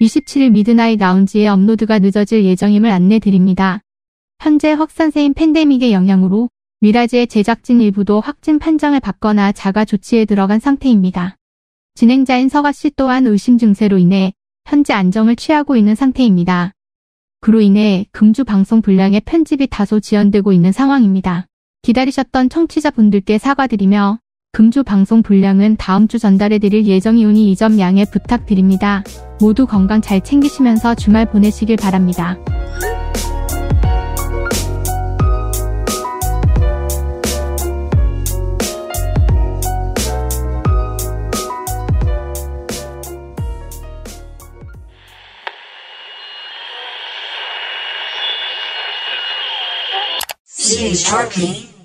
27일 Midnight Lounge의 업로드가 늦어질 예정임을 안내드립니다. 현재 확산세인 팬데믹의 영향으로 미라지의 제작진 일부도 확진 판정을 받거나 자가 조치에 들어간 상태입니다. 진행자인 서가 씨 또한 의심 증세로 인해 현재 안정을 취하고 있는 상태입니다. 그로 인해 금주 방송 분량의 편집이 다소 지연되고 있는 상황입니다. 기다리셨던 청취자분들께 사과드리며 금주 방송 분량은 다음 주 전달해드릴 예정이오니 이 점 양해 부탁드립니다. 모두 건강 잘 챙기시면서 주말 보내시길 바랍니다. CHRP